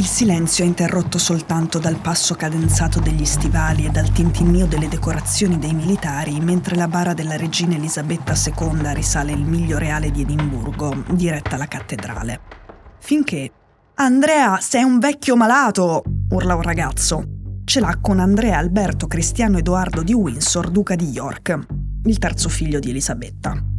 Il silenzio è interrotto soltanto dal passo cadenzato degli stivali e dal tintinnio delle decorazioni dei militari mentre la bara della regina Elisabetta II risale il miglio reale di Edimburgo, diretta alla cattedrale. Finché Andrea, sei un vecchio malato! urla un ragazzo. Ce l'ha con Andrea Alberto Cristiano Edoardo di Windsor, duca di York, il terzo figlio di Elisabetta.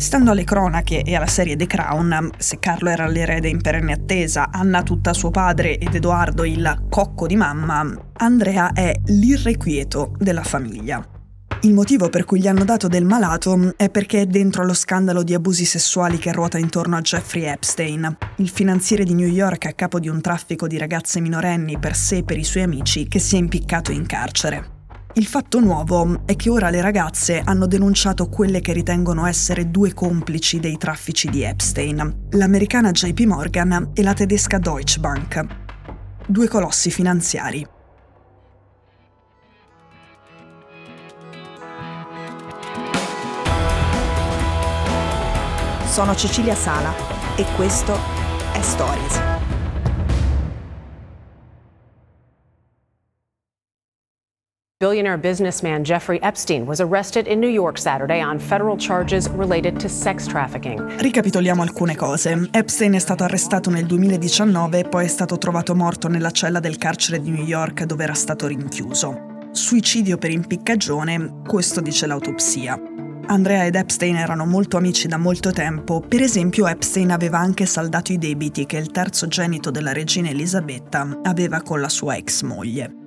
Stando alle cronache e alla serie The Crown, se Carlo era l'erede in perenne attesa, Anna tutta suo padre ed Edoardo il cocco di mamma, Andrea è l'irrequieto della famiglia. Il motivo per cui gli hanno dato del malato è perché è dentro allo scandalo di abusi sessuali che ruota intorno a Jeffrey Epstein, il finanziere di New York a capo di un traffico di ragazze minorenni per sé e per i suoi amici che si è impiccato in carcere. Il fatto nuovo è che ora le ragazze hanno denunciato quelle che ritengono essere due complici dei traffici di Epstein, l'americana JP Morgan e la tedesca Deutsche Bank, due colossi finanziari. Sono Cecilia Sala e questo è Stories. Billionaire businessman Jeffrey Epstein was arrested in New York Saturday on federal charges related to sex trafficking. Ricapitoliamo alcune cose. Epstein è stato arrestato nel 2019 e poi è stato trovato morto nella cella del carcere di New York dove era stato rinchiuso. Suicidio per impiccagione, questo dice l'autopsia. Andrea ed Epstein erano molto amici da molto tempo, per esempio Epstein aveva anche saldato i debiti che il terzogenito della regina Elisabetta aveva con la sua ex moglie.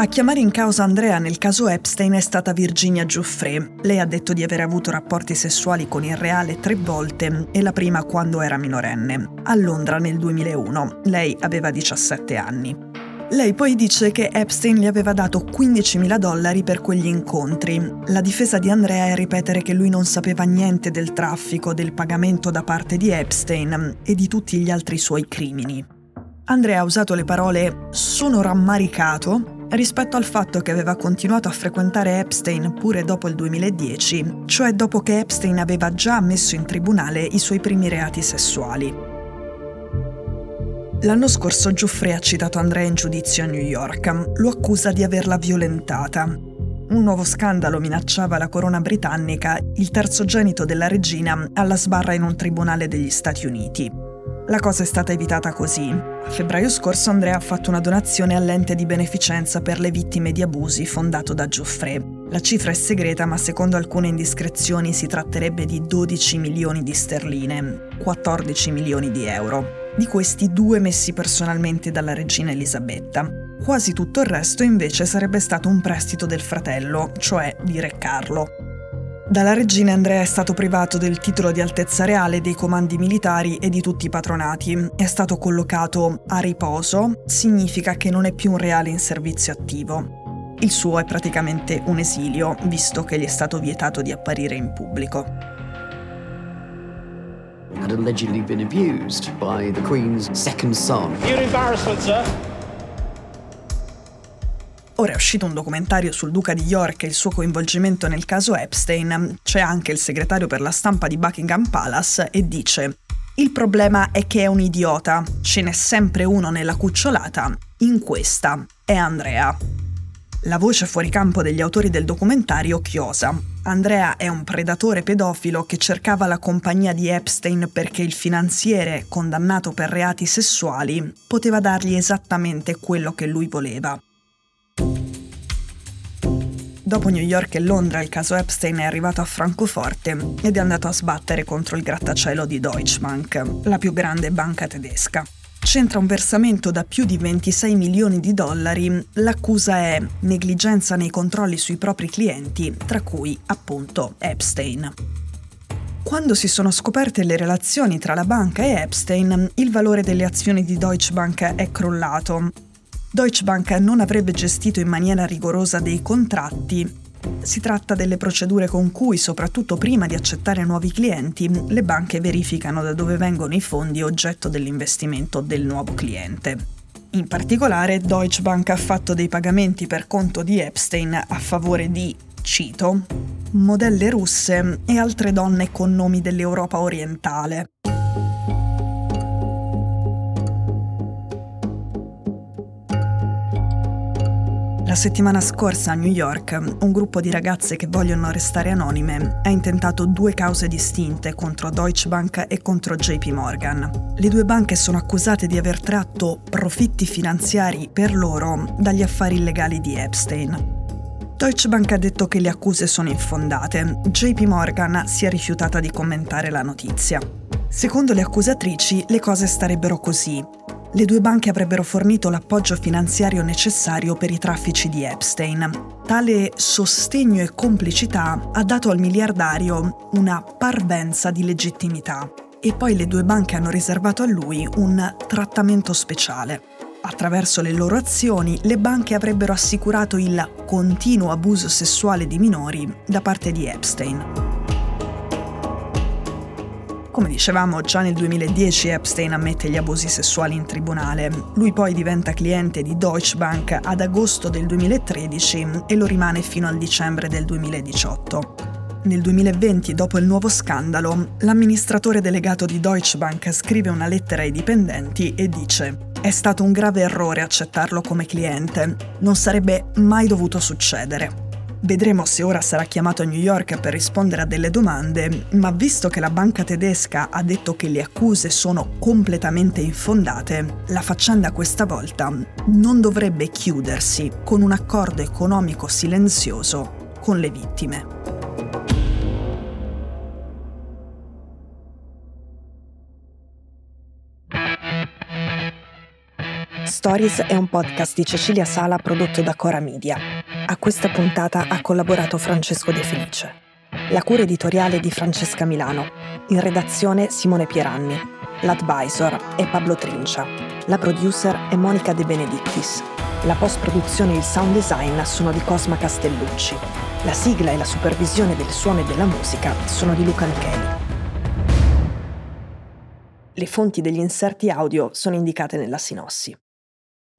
A chiamare in causa Andrea nel caso Epstein è stata Virginia Giuffre. Lei ha detto di aver avuto rapporti sessuali con il reale tre volte e la prima quando era minorenne, a Londra nel 2001. Lei aveva 17 anni. Lei poi dice che Epstein gli aveva dato 15.000 dollari per quegli incontri. La difesa di Andrea è ripetere che lui non sapeva niente del traffico, del pagamento da parte di Epstein e di tutti gli altri suoi crimini. Andrea ha usato le parole sono rammaricato rispetto al fatto che aveva continuato a frequentare Epstein pure dopo il 2010, cioè dopo che Epstein aveva già ammesso in tribunale i suoi primi reati sessuali. L'anno scorso Giuffre ha citato Andrea in giudizio a New York, lo accusa di averla violentata. Un nuovo scandalo minacciava la corona britannica, il terzogenito della regina alla sbarra in un tribunale degli Stati Uniti. La cosa è stata evitata così. A febbraio scorso Andrea ha fatto una donazione all'ente di beneficenza per le vittime di abusi fondato da Geoffrey. La cifra è segreta, ma secondo alcune indiscrezioni si tratterebbe di 12 milioni di sterline, 14 milioni di euro. Di questi due messi personalmente dalla regina Elisabetta. Quasi tutto il resto invece sarebbe stato un prestito del fratello, cioè di Re Carlo. Dalla regina Andrea è stato privato del titolo di altezza reale dei comandi militari e di tutti i patronati. È stato collocato a riposo, significa che non è più un reale in servizio attivo. Il suo è praticamente un esilio, visto che gli è stato vietato di apparire in pubblico. Had allegedly been abused by the Queen's second son. Your embarrassment, sir. Ora è uscito un documentario sul duca di York e il suo coinvolgimento nel caso Epstein. C'è anche il segretario per la stampa di Buckingham Palace e dice: Il problema è che è un idiota. Ce n'è sempre uno nella cucciolata. In questa è Andrea. La voce fuori campo degli autori del documentario chiosa. Andrea è un predatore pedofilo che cercava la compagnia di Epstein perché il finanziere, condannato per reati sessuali, poteva dargli esattamente quello che lui voleva. Dopo New York e Londra il caso Epstein è arrivato a Francoforte ed è andato a sbattere contro il grattacielo di Deutsche Bank, la più grande banca tedesca. C'entra un versamento da più di 26 milioni di dollari, l'accusa è negligenza nei controlli sui propri clienti, tra cui appunto Epstein. Quando si sono scoperte le relazioni tra la banca e Epstein, il valore delle azioni di Deutsche Bank è crollato Deutsche Bank non avrebbe gestito in maniera rigorosa dei contratti. Si tratta delle procedure con cui, soprattutto prima di accettare nuovi clienti, le banche verificano da dove vengono i fondi oggetto dell'investimento del nuovo cliente. In particolare, Deutsche Bank ha fatto dei pagamenti per conto di Epstein a favore di, cito, modelle russe e altre donne con nomi dell'Europa orientale. La settimana scorsa a New York un gruppo di ragazze che vogliono restare anonime ha intentato due cause distinte contro Deutsche Bank e contro JP Morgan. Le due banche sono accusate di aver tratto profitti finanziari per loro dagli affari illegali di Epstein. Deutsche Bank ha detto che le accuse sono infondate. JP Morgan si è rifiutata di commentare la notizia. Secondo le accusatrici, le cose starebbero così le due banche avrebbero fornito l'appoggio finanziario necessario per i traffici di Epstein. Tale sostegno e complicità ha dato al miliardario una parvenza di legittimità e poi le due banche hanno riservato a lui un trattamento speciale. Attraverso le loro azioni, le banche avrebbero assicurato il continuo abuso sessuale di minori da parte di Epstein. Come dicevamo, già nel 2010 Epstein ammette gli abusi sessuali in tribunale. Lui poi diventa cliente di Deutsche Bank ad agosto del 2013 e lo rimane fino al dicembre del 2018. Nel 2020, dopo il nuovo scandalo, l'amministratore delegato di Deutsche Bank scrive una lettera ai dipendenti e dice è stato un grave errore accettarlo come cliente, non sarebbe mai dovuto succedere. Vedremo se ora sarà chiamato a New York per rispondere a delle domande, ma visto che la banca tedesca ha detto che le accuse sono completamente infondate, la faccenda questa volta non dovrebbe chiudersi con un accordo economico silenzioso con le vittime. Stories è un podcast di Cecilia Sala prodotto da Cora Media. A questa puntata ha collaborato Francesco De Felice. La cura editoriale di Francesca Milano. In redazione Simone Pieranni. L'advisor è Pablo Trincia. La producer è Monica De Benedictis. La post-produzione e il sound design sono di Cosma Castellucci. La sigla e la supervisione del suono e della musica sono di Luca Micheli. Le fonti degli inserti audio sono indicate nella sinossi.